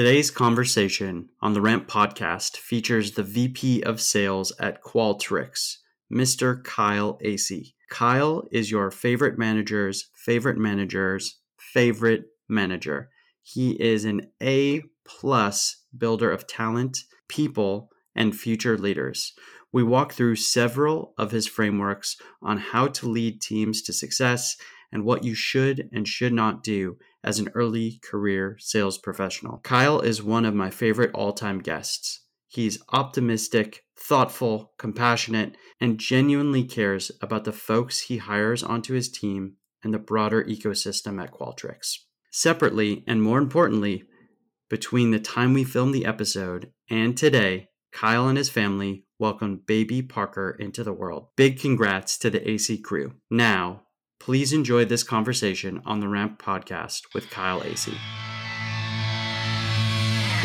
Today's conversation on the Ramped podcast features the VP of Sales at Qualtrics, Mr. Kyle Asay. Kyle is your favorite manager's favorite manager's favorite manager. He is an A plus builder of talent, people, and future leaders. We walk through several of his frameworks on how to lead teams to success and what you should and should not do as an early career sales professional. Kyle is one of my favorite all time guests. He's optimistic, thoughtful, compassionate, and genuinely cares about the folks he hires onto his team and the broader ecosystem at Qualtrics. Separately, and more importantly, between the time we filmed the episode and today, Kyle and his family welcomed baby Parker into the world. Big congrats to the Asay crew. Now, Please enjoy this conversation on the Ramped podcast with Kyle Asay.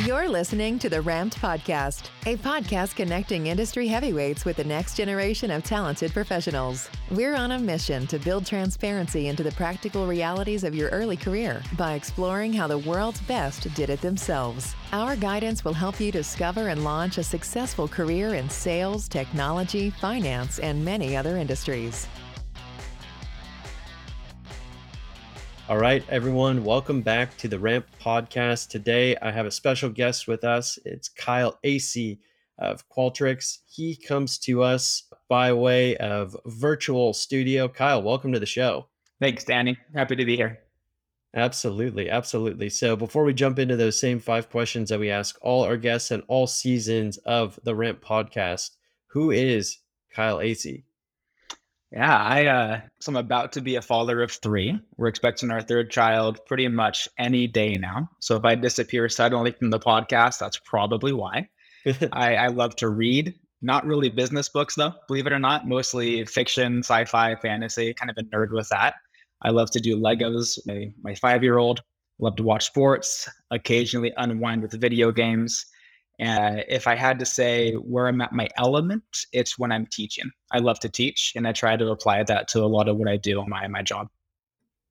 You're listening to the Ramped Podcast, a podcast connecting industry heavyweights with the next generation of talented professionals. We're on a mission to build transparency into the practical realities of your early career by exploring how the world's best did it themselves. Our guidance will help you discover and launch a successful career in sales, technology, finance, and many other industries. All right, everyone, welcome back to the Ramped podcast. Today, I have a special guest with us. It's Kyle Asay of Qualtrics. He comes to us by way of virtual studio. Kyle, welcome to the show. Thanks, Danny. Happy to be here. Absolutely, absolutely. So, before we jump into those same five questions that we ask all our guests and all seasons of the Ramped podcast, who is Kyle Asay? Yeah, I uh so I'm about to be a father of three. We're expecting our third child pretty much any day now. So if I disappear suddenly from the podcast, that's probably why. I, I love to read. Not really business books though, believe it or not. Mostly fiction, sci-fi, fantasy, kind of a nerd with that. I love to do Legos. My, my five-year-old love to watch sports, occasionally unwind with video games. And if I had to say where I'm at my element, it's when I'm teaching. I love to teach, and I try to apply that to a lot of what I do in my my job.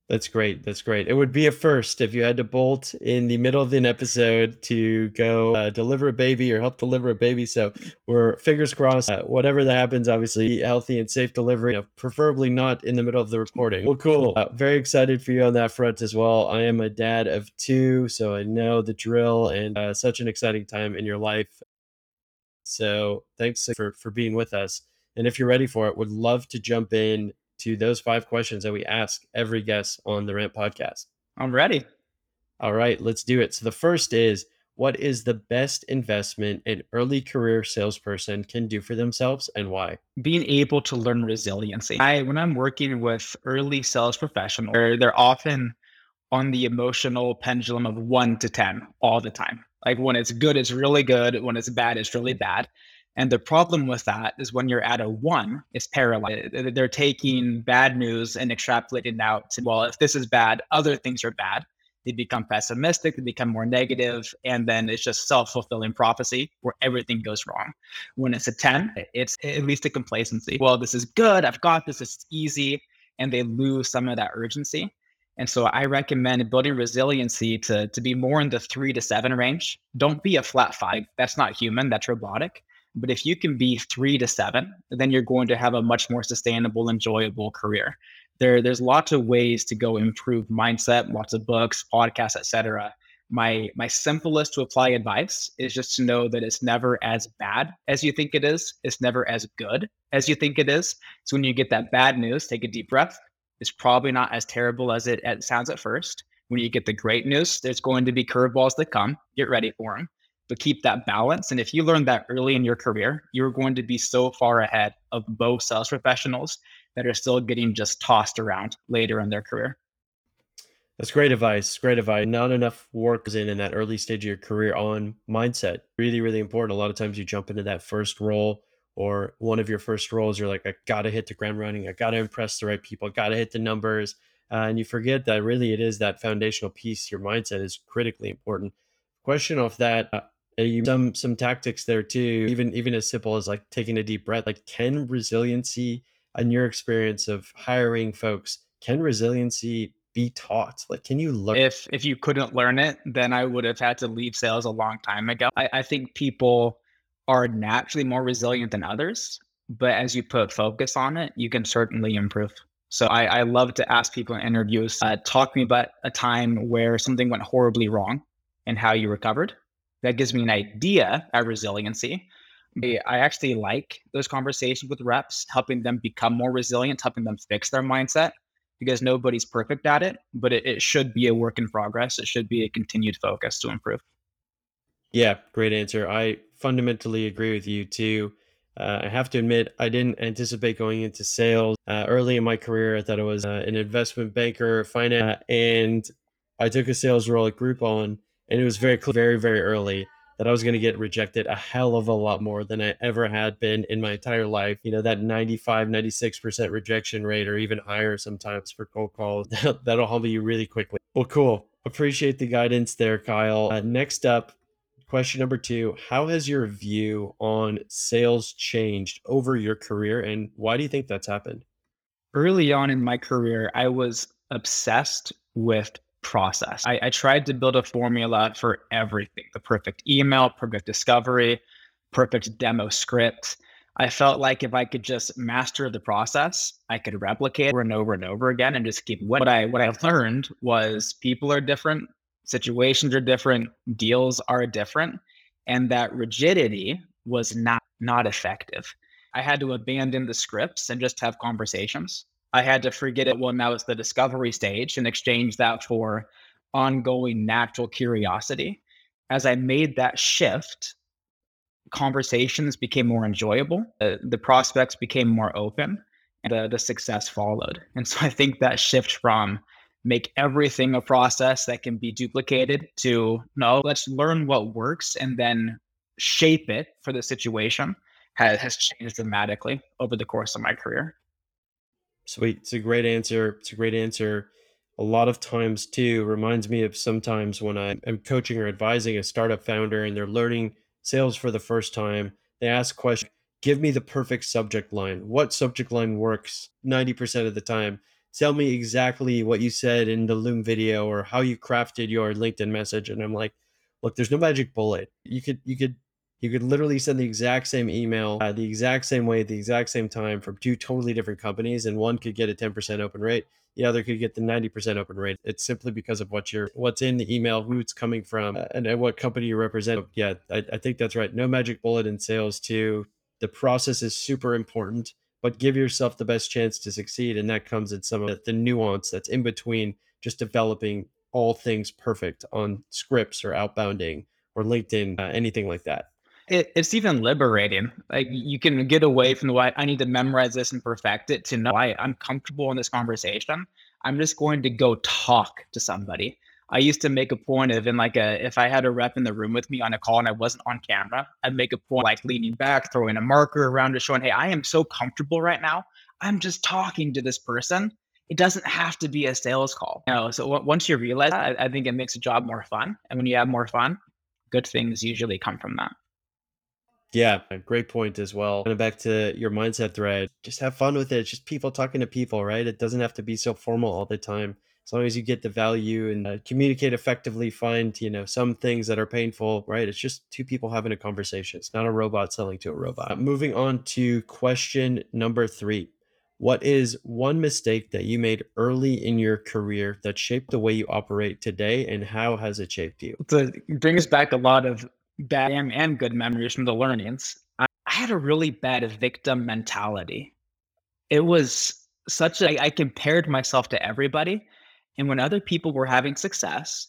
That's great. That's great. It would be a first if you had to bolt in the middle of an episode to go uh, deliver a baby or help deliver a baby. So we're fingers crossed. Uh, whatever that happens, obviously healthy and safe delivery. You know, preferably not in the middle of the recording. Well, cool. Uh, very excited for you on that front as well. I am a dad of two, so I know the drill and uh, such an exciting time in your life. So thanks for for being with us. And if you're ready for it, would love to jump in to those five questions that we ask every guest on the Ramped podcast. I'm ready. All right, let's do it. So the first is what is the best investment an early career salesperson can do for themselves and why? Being able to learn resiliency. I when I'm working with early sales professionals, they're, they're often on the emotional pendulum of one to 10 all the time. Like when it's good, it's really good. When it's bad, it's really bad. And the problem with that is when you're at a one, it's paralyzed. They're taking bad news and extrapolating out to, well, if this is bad, other things are bad. They become pessimistic, they become more negative, and then it's just self fulfilling prophecy where everything goes wrong. When it's a 10, it's at least a complacency. Well, this is good, I've got this, it's easy, and they lose some of that urgency. And so I recommend building resiliency to, to be more in the three to seven range. Don't be a flat five. That's not human, that's robotic but if you can be three to seven, then you're going to have a much more sustainable, enjoyable career. There, there's lots of ways to go improve mindset, lots of books, podcasts, etc. My my simplest to apply advice is just to know that it's never as bad as you think it is. It's never as good as you think it is. So when you get that bad news, take a deep breath. It's probably not as terrible as it, it sounds at first. When you get the great news, there's going to be curveballs that come. Get ready for them but keep that balance. And if you learn that early in your career, you're going to be so far ahead of both sales professionals that are still getting just tossed around later in their career. That's great advice. Great advice. Not enough work is in in that early stage of your career on mindset. Really, really important. A lot of times you jump into that first role or one of your first roles. You're like, I got to hit the ground running. I got to impress the right people. I Got to hit the numbers. Uh, and you forget that really it is that foundational piece. Your mindset is critically important. Question off that. Uh, you some some tactics there too even even as simple as like taking a deep breath like can resiliency in your experience of hiring folks can resiliency be taught? Like, can you learn? If if you couldn't learn it, then I would have had to leave sales a long time ago. I, I think people are naturally more resilient than others, but as you put focus on it, you can certainly improve. So I, I love to ask people in interviews, uh, talk to me about a time where something went horribly wrong and how you recovered. That gives me an idea at resiliency. I actually like those conversations with reps, helping them become more resilient, helping them fix their mindset because nobody's perfect at it, but it, it should be a work in progress. It should be a continued focus to improve. Yeah, great answer. I fundamentally agree with you too. Uh, I have to admit, I didn't anticipate going into sales uh, early in my career. I thought I was uh, an investment banker, finance, and I took a sales role at Groupon, and it was very, very, very early that I was going to get rejected a hell of a lot more than I ever had been in my entire life. You know, that 95, 96% rejection rate, or even higher sometimes for cold calls, that'll humble you really quickly. Well, cool. Appreciate the guidance there, Kyle. Uh, next up, question number two How has your view on sales changed over your career, and why do you think that's happened? Early on in my career, I was obsessed with process. I, I, tried to build a formula for everything the perfect email, perfect discovery, perfect demo script. I felt like if I could just master the process, I could replicate over and over and over again and just keep what I what I learned was people are different, situations are different, deals are different, and that rigidity was not not effective. I had to abandon the scripts and just have conversations. I had to forget it when that was the discovery stage and exchange that for ongoing natural curiosity. As I made that shift, conversations became more enjoyable, the prospects became more open, and the, the success followed. And so I think that shift from make everything a process that can be duplicated to no, let's learn what works and then shape it for the situation has, has changed dramatically over the course of my career. Sweet. It's a great answer. It's a great answer. A lot of times, too, reminds me of sometimes when I am coaching or advising a startup founder and they're learning sales for the first time. They ask questions Give me the perfect subject line. What subject line works 90% of the time? Tell me exactly what you said in the Loom video or how you crafted your LinkedIn message. And I'm like, look, there's no magic bullet. You could you could you could literally send the exact same email uh, the exact same way at the exact same time from two totally different companies and one could get a 10% open rate the other could get the 90% open rate. It's simply because of what you're what's in the email who it's coming from uh, and, and, what company you represent. Yeah I, I think that's right. No magic bullet in sales too. The process is super important but give yourself the best chance to succeed and that comes in some of the nuance that's in between just developing all things perfect on scripts or outbounding or linkedin uh, anything like that it, it's even liberating. Like you can get away from the why I need to memorize this and perfect it to know I, I'm comfortable in this conversation. I'm just going to go talk to somebody. I used to make a point of in like a if I had a rep in the room with me on a call and I wasn't on camera, I'd make a point like leaning back, throwing a marker around to showing, hey, I am so comfortable right now. I'm just talking to this person. It doesn't have to be a sales call. You know, so w- once you realize that, I, I think it makes a job more fun. And when you have more fun, good things usually come from that. Yeah, great point as well. And back to your mindset thread, just have fun with it. It's just people talking to people, right? It doesn't have to be so formal all the time. As long as you get the value and uh, communicate effectively, find, you know, some things that are painful, right? It's just two people having a conversation. It's not a robot selling to a robot. Uh, moving on to question number three. What is one mistake that you made early in your career that shaped the way you operate today, and how has it shaped you? To bring us back a lot of bad and good memories from the learnings. I, had a really bad victim mentality. It was such a, I compared myself to everybody. And when other people were having success,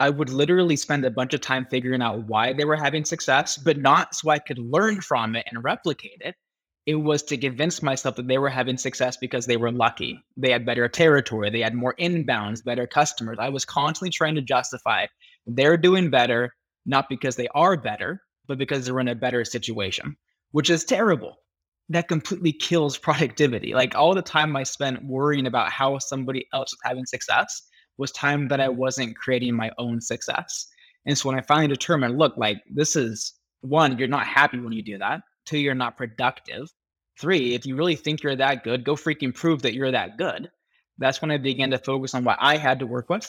I would literally spend a bunch of time figuring out why they were having success, but not so I could learn from it and replicate it. It was to convince myself that they were having success because they were lucky. They had better territory, they had more inbounds, better customers. I was constantly trying to justify they're doing better not because they are better, but because they're in a better situation, which is terrible. That completely kills productivity. Like all the time I spent worrying about how somebody else was having success was time that I mm-hmm. wasn't creating my own success. And so when I finally determined, look, like this is one, you're not happy when you do that. Two, you're not productive. Three, if you really think you're that good, go freaking prove that you're that good. That's when I began to focus on what I had to work with,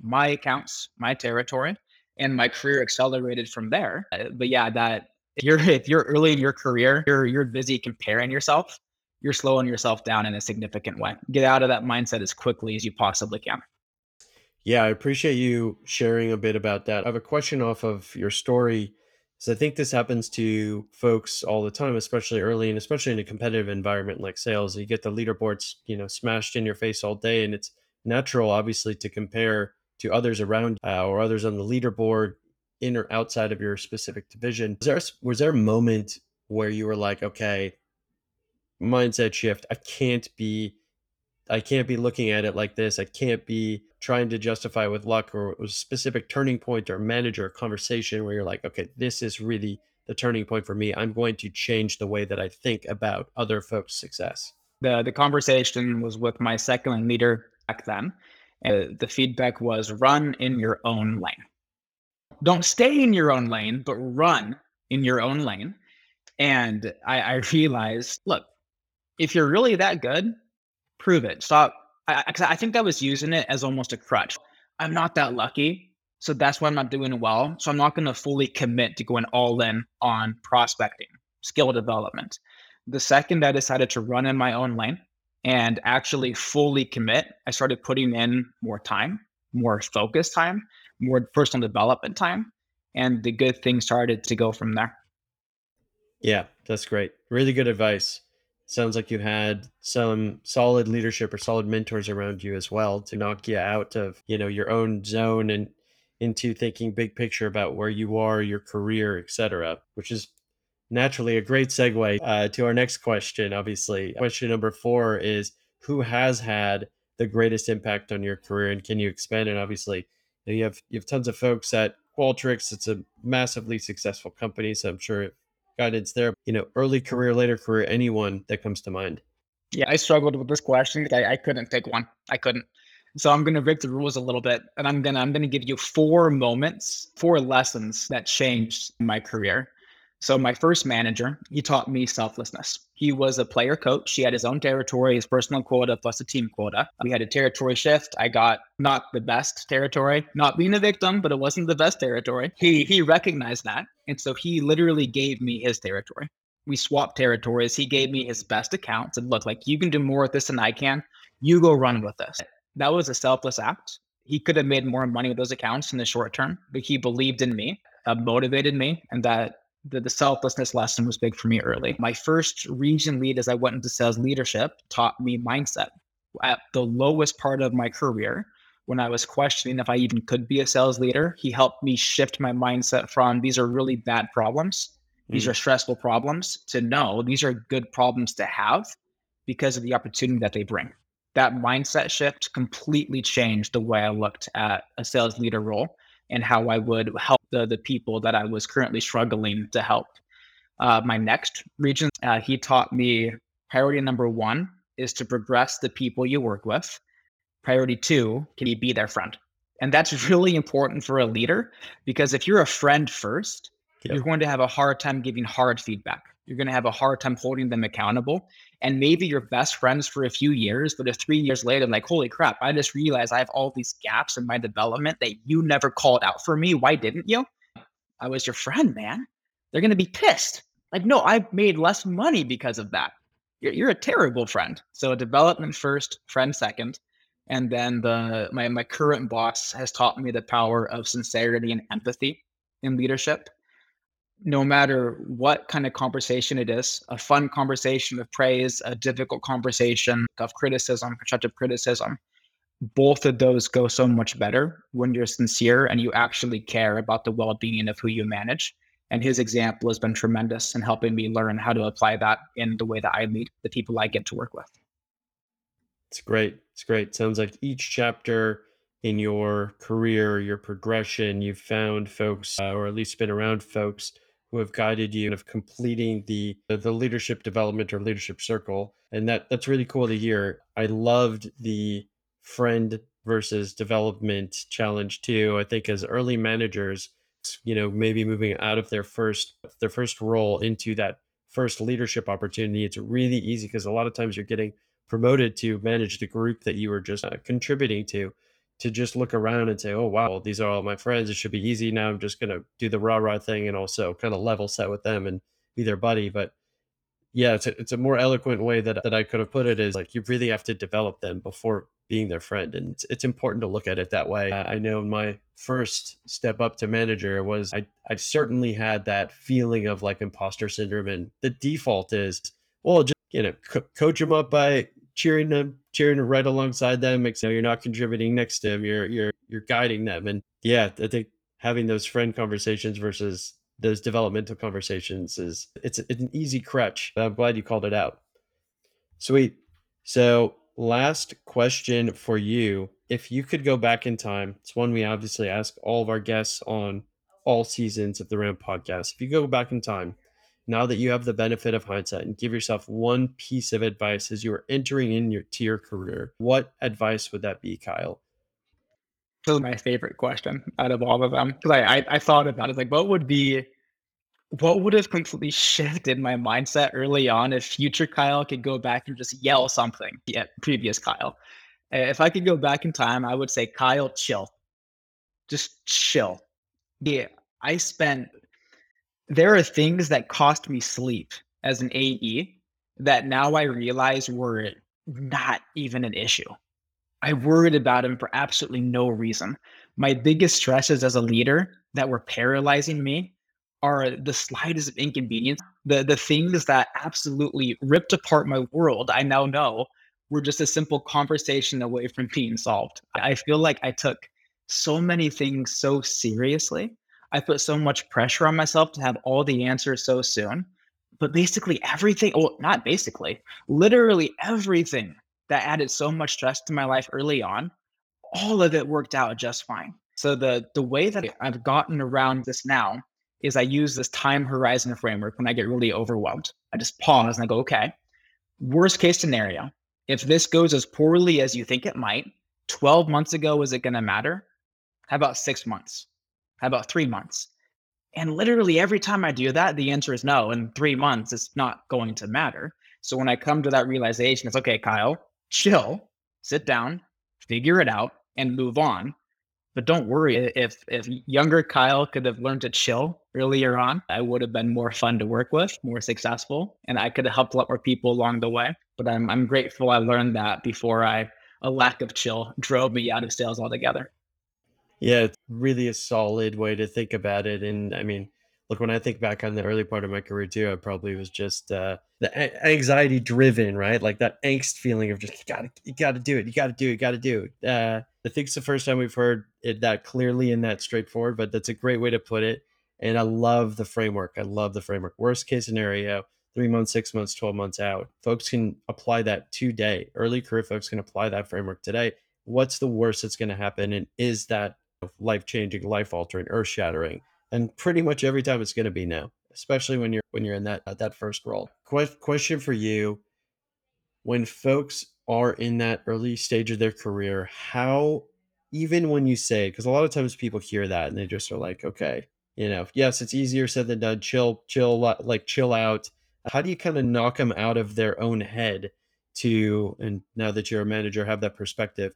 my accounts, my territory, and my career accelerated from there. Uh, but yeah, that if you're if you're early in your career, you're you're busy comparing yourself, you're slowing yourself down in a significant way. Get out of that mindset as quickly as you possibly can. Yeah, I appreciate you sharing a bit about that. I have a question off of your story. So I think this happens to folks all the time, especially early and especially in a competitive environment like sales. You get the leaderboards, you know, smashed in your face all day, and it's natural, obviously, to compare to others around uh, or others on the leaderboard in or outside of your specific division. Was there was there a moment where you were like, okay, mindset shift. I can't be I can't be looking at it like this. I can't be trying to justify with luck or a specific turning point or manager conversation where you're like, okay, this is really the turning point for me. I'm going to change the way that I think about other folks' success. The the conversation was with my second leader back then. The feedback was run in your own lane. Don't stay in your own lane, but run in your own lane. And I, I realized, look, if you're really that good, prove it. Stop. I, I think I was using it as almost a crutch. I'm not that lucky. So that's why I'm not doing well. So I'm not going to fully commit to going all in on prospecting, skill development. The second I decided to run in my own lane and actually fully commit, I started putting in more time, more focus time, more personal development time. And the good things started to go from there. Yeah, that's great. Really good advice sounds like you had some solid leadership or solid mentors around you as well to knock you out of you know your own zone and into thinking big picture about where you are your career etc which is naturally a great segue uh, to our next question obviously question number four is who has had the greatest impact on your career and can you expand it obviously you have you have tons of folks at qualtrics it's a massively successful company so i'm sure guidance there. You know, early career, later career, anyone that comes to mind. Yeah, I struggled with this question. I, I couldn't pick one. I couldn't. So I'm gonna break the rules a little bit, and I'm gonna I'm gonna give you four moments, four lessons that changed my career. So my first manager, he taught me selflessness. He was a player coach. He had his own territory, his personal quota plus a team quota. We had a territory shift. I got not the best territory, not being a victim, but it wasn't the best territory. He he recognized that. And so he literally gave me his territory. We swapped territories. He gave me his best accounts and look like you can do more with this than I can. You go run with this. That was a selfless act. He could have made more money with those accounts in the short term, but he believed in me, motivated me, and that the, the selflessness lesson was big for me early. My first region lead as I went into sales leadership taught me mindset. At the lowest part of my career, when I was questioning if I even could be a sales leader, he helped me shift my mindset from these are really bad problems, these mm. are stressful problems, to no, these are good problems to have because of the opportunity that they bring. That mindset shift completely changed the way I looked at a sales leader role and how I would help the, the people that I was currently struggling to help. Uh, my next region, uh, he taught me priority number one is to progress the people you work with. Priority two, can you be their friend? And that's really important for a leader because if you're a friend first, yep. you're going to have a hard time giving hard feedback. You're going to have a hard time holding them accountable. And maybe you're best friends for a few years, but if three years later, I'm like, holy crap, I just realized I have all these gaps in my development that you never called out for me. Why didn't you? I was your friend, man. They're going to be pissed. Like, no, I made less money because of that. You're, you're a terrible friend. So development first, friend second. And then the my my current boss has taught me the power of sincerity and empathy in leadership no matter what kind of conversation it is a fun conversation of praise, a difficult conversation of criticism, constructive criticism both of those go so much better when you're sincere and you actually care about the well being of who you manage. And his example has been tremendous in helping me learn how to apply that in the way that I lead the people I get to work with. It's great. It's great. Sounds like each chapter in your career, your progression, you've found folks, uh, or at least been around folks who have guided you of completing the the leadership development or leadership circle. And that that's really cool to hear. I loved the friend versus development challenge too. I think as early managers you know maybe moving out of their first their first role into that first leadership opportunity it's really easy because a lot of times you're getting promoted to manage the group that you were just uh, contributing to to just look around and say, oh, wow, these are all my friends. It should be easy. Now I'm just going to do the rah rah thing and also kind of level set with them and be their buddy. But yeah, it's a, it's a more eloquent way that, that I could have put it is like you really have to develop them before being their friend. And it's, it's important to look at it that way. I know my first step up to manager was I, I certainly had that feeling of like imposter syndrome. And the default is, well, just, you know, co- coach them up by cheering them, cheering right alongside them. So you're not contributing next to them. You're you're you're guiding them. And yeah, I think having those friend conversations versus those developmental conversations is it's, it's an easy crutch. I'm glad you called it out. Sweet. So last question for you. If you could go back in time, it's one we obviously ask all of our guests on all seasons of the Ramped podcast. If you go back in time, now that you have the benefit of hindsight and give yourself one piece of advice as you are entering in your to your career, what advice would that be, Kyle? This is my favorite question out of all of them because I, I, I thought about it like what would be what would have completely shifted my mindset early on if future Kyle could go back and just yell something at previous Kyle. If I could go back in time, I would say Kyle, chill, just chill. Yeah, I spent there are things that cost me sleep as an AE that now I realize were not even an issue. I worried about them for absolutely no reason. My biggest stresses as a leader that were paralyzing me are the slightest of inconvenience. The the things that absolutely ripped apart my world, I now know were just a simple conversation away from being solved. I feel like I took so many things so seriously I put so much pressure on myself to have all the answers so soon. But basically, everything, well, not basically, literally everything that added so much stress to my life early on, all of it worked out just fine. So the the way that I've gotten around this now is I use this time horizon framework when I get really overwhelmed. I just pause and I go, okay, worst case scenario, if this goes as poorly as you think it might, 12 months ago, is it going to matter? How about six months? How about three months? And literally every time I do that, the answer is no. In three months, it's not going to matter. So when I come to that realization, it's okay, Kyle, chill, sit down, figure it out, and move on. But don't worry, if if younger Kyle could have learned to chill earlier on, I would have been more fun to work with, more successful, and I could have helped a lot more people along the way. But I'm I'm grateful I learned that before I a lack of chill drove me out of sales altogether. Yeah, it's really a solid way to think about it. And I mean, look, when I think back on the early part of my career too, I probably was just uh, the anxiety driven, right? Like that angst feeling of just you gotta, you gotta do it, you gotta do it, you gotta do it. Uh, I think it's the first time we've heard it that clearly and that straightforward, but that's a great way to put it. And I love the framework. I love the framework. Worst case scenario, three months, six months, 12 months out. Folks can apply that today. Early career folks can apply that framework today. What's the worst that's going to happen? And is that life changing, life altering, earth shattering. And pretty much every time it's going to be now, especially when you're when you're in that uh, that first role. Que- question for you: When folks are in that early stage of their career, how even when you say because a lot of times people hear that and they just are like, okay, you know, yes, it's easier said than done. Chill, chill, like chill out. How do you kind of knock them out of their own head to, and now that you're a manager, have that perspective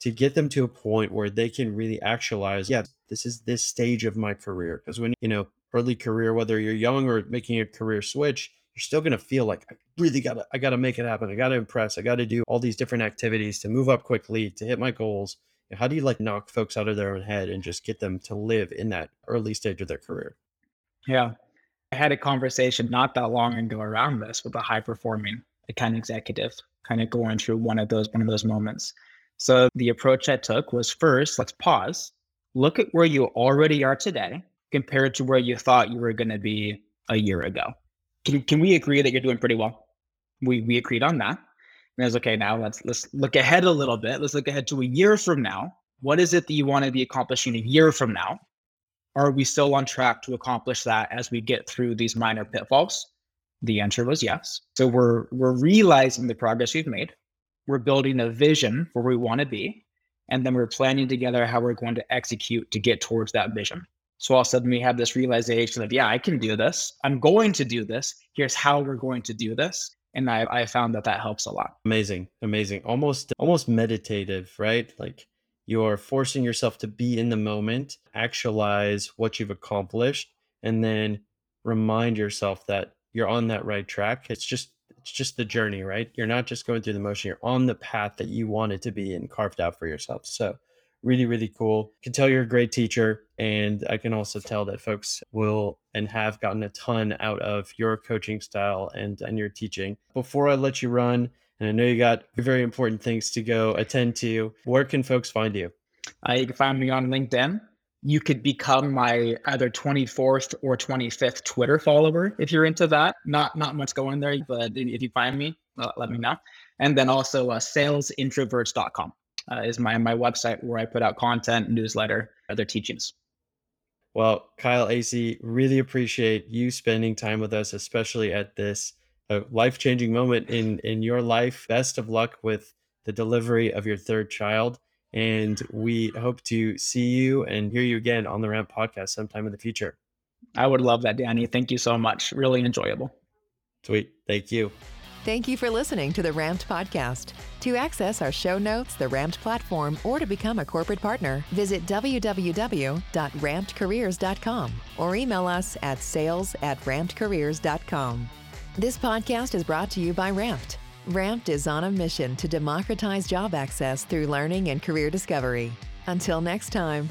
to get them to a point where they can really actualize, yeah, this is this stage of my career. Because when, you know, early career, whether you're young or making a career switch, you're still going to feel like I really got to, I got to make it happen. I got to impress. I got to do all these different activities to move up quickly, to hit my goals. How do you like knock folks out of their own head and just get them to live in that early stage of their career? Yeah. I had a conversation not that long ago around this with a high performing account executive, kind of going through one of those, one of those moments. So the approach I took was first, let's pause, look at where you already are today compared to where you thought you were going to be a year ago. Can, can we agree that you're doing pretty well? We, we agreed on that. And I was okay, now let's let's look ahead a little bit. Let's look ahead to a year from now. What is it that you want to be accomplishing a year from now? Are we still on track to accomplish that as we get through these minor pitfalls? The answer was yes. So we're we're realizing the progress we've made we're building a vision where we want to be, and then we're planning together how we're going to execute to get towards that vision. So all of a sudden we have this realization of, yeah, I can do this. I'm going to do this. Here's how we're going to do this. And I, I found that that helps a lot. Amazing. Amazing. Almost, almost meditative, right? Like you're forcing yourself to be in the moment, actualize what you've accomplished, and then remind yourself that you're on that right track. It's just it's just the journey, right? You're not just going through the motion, you're on the path that you wanted to be and carved out for yourself. So really, really cool. Can tell you're a great teacher. And I can also tell that folks will and have gotten a ton out of your coaching style and, and your teaching. Before I let you run, and I know you got very important things to go attend to, where can folks find you? Uh, you can find me on LinkedIn you could become my either 24th or 25th Twitter follower if you're into that. Not not much going there, but if you find me, uh, let me know. And then also uh, salesintroverts.com uh, is my my website where I put out content, newsletter, other teachings. Well, Kyle Asay, really appreciate you spending time with us, especially at this uh, life changing moment in in your life. Best of luck with the delivery of your third child and we hope to see you and hear you again on the Ramped podcast sometime in the future. I would love that, Danny. Thank you so much. Really enjoyable. Sweet. Thank you. Thank you for listening to the Ramped podcast. To access our show notes, the Ramped platform, or to become a corporate partner, visit www.rampedcareers.com or email us at sales at rampedcareers.com. This podcast is brought to you by Ramped Ramped is on a mission to democratize job access through learning and career discovery. Until next time.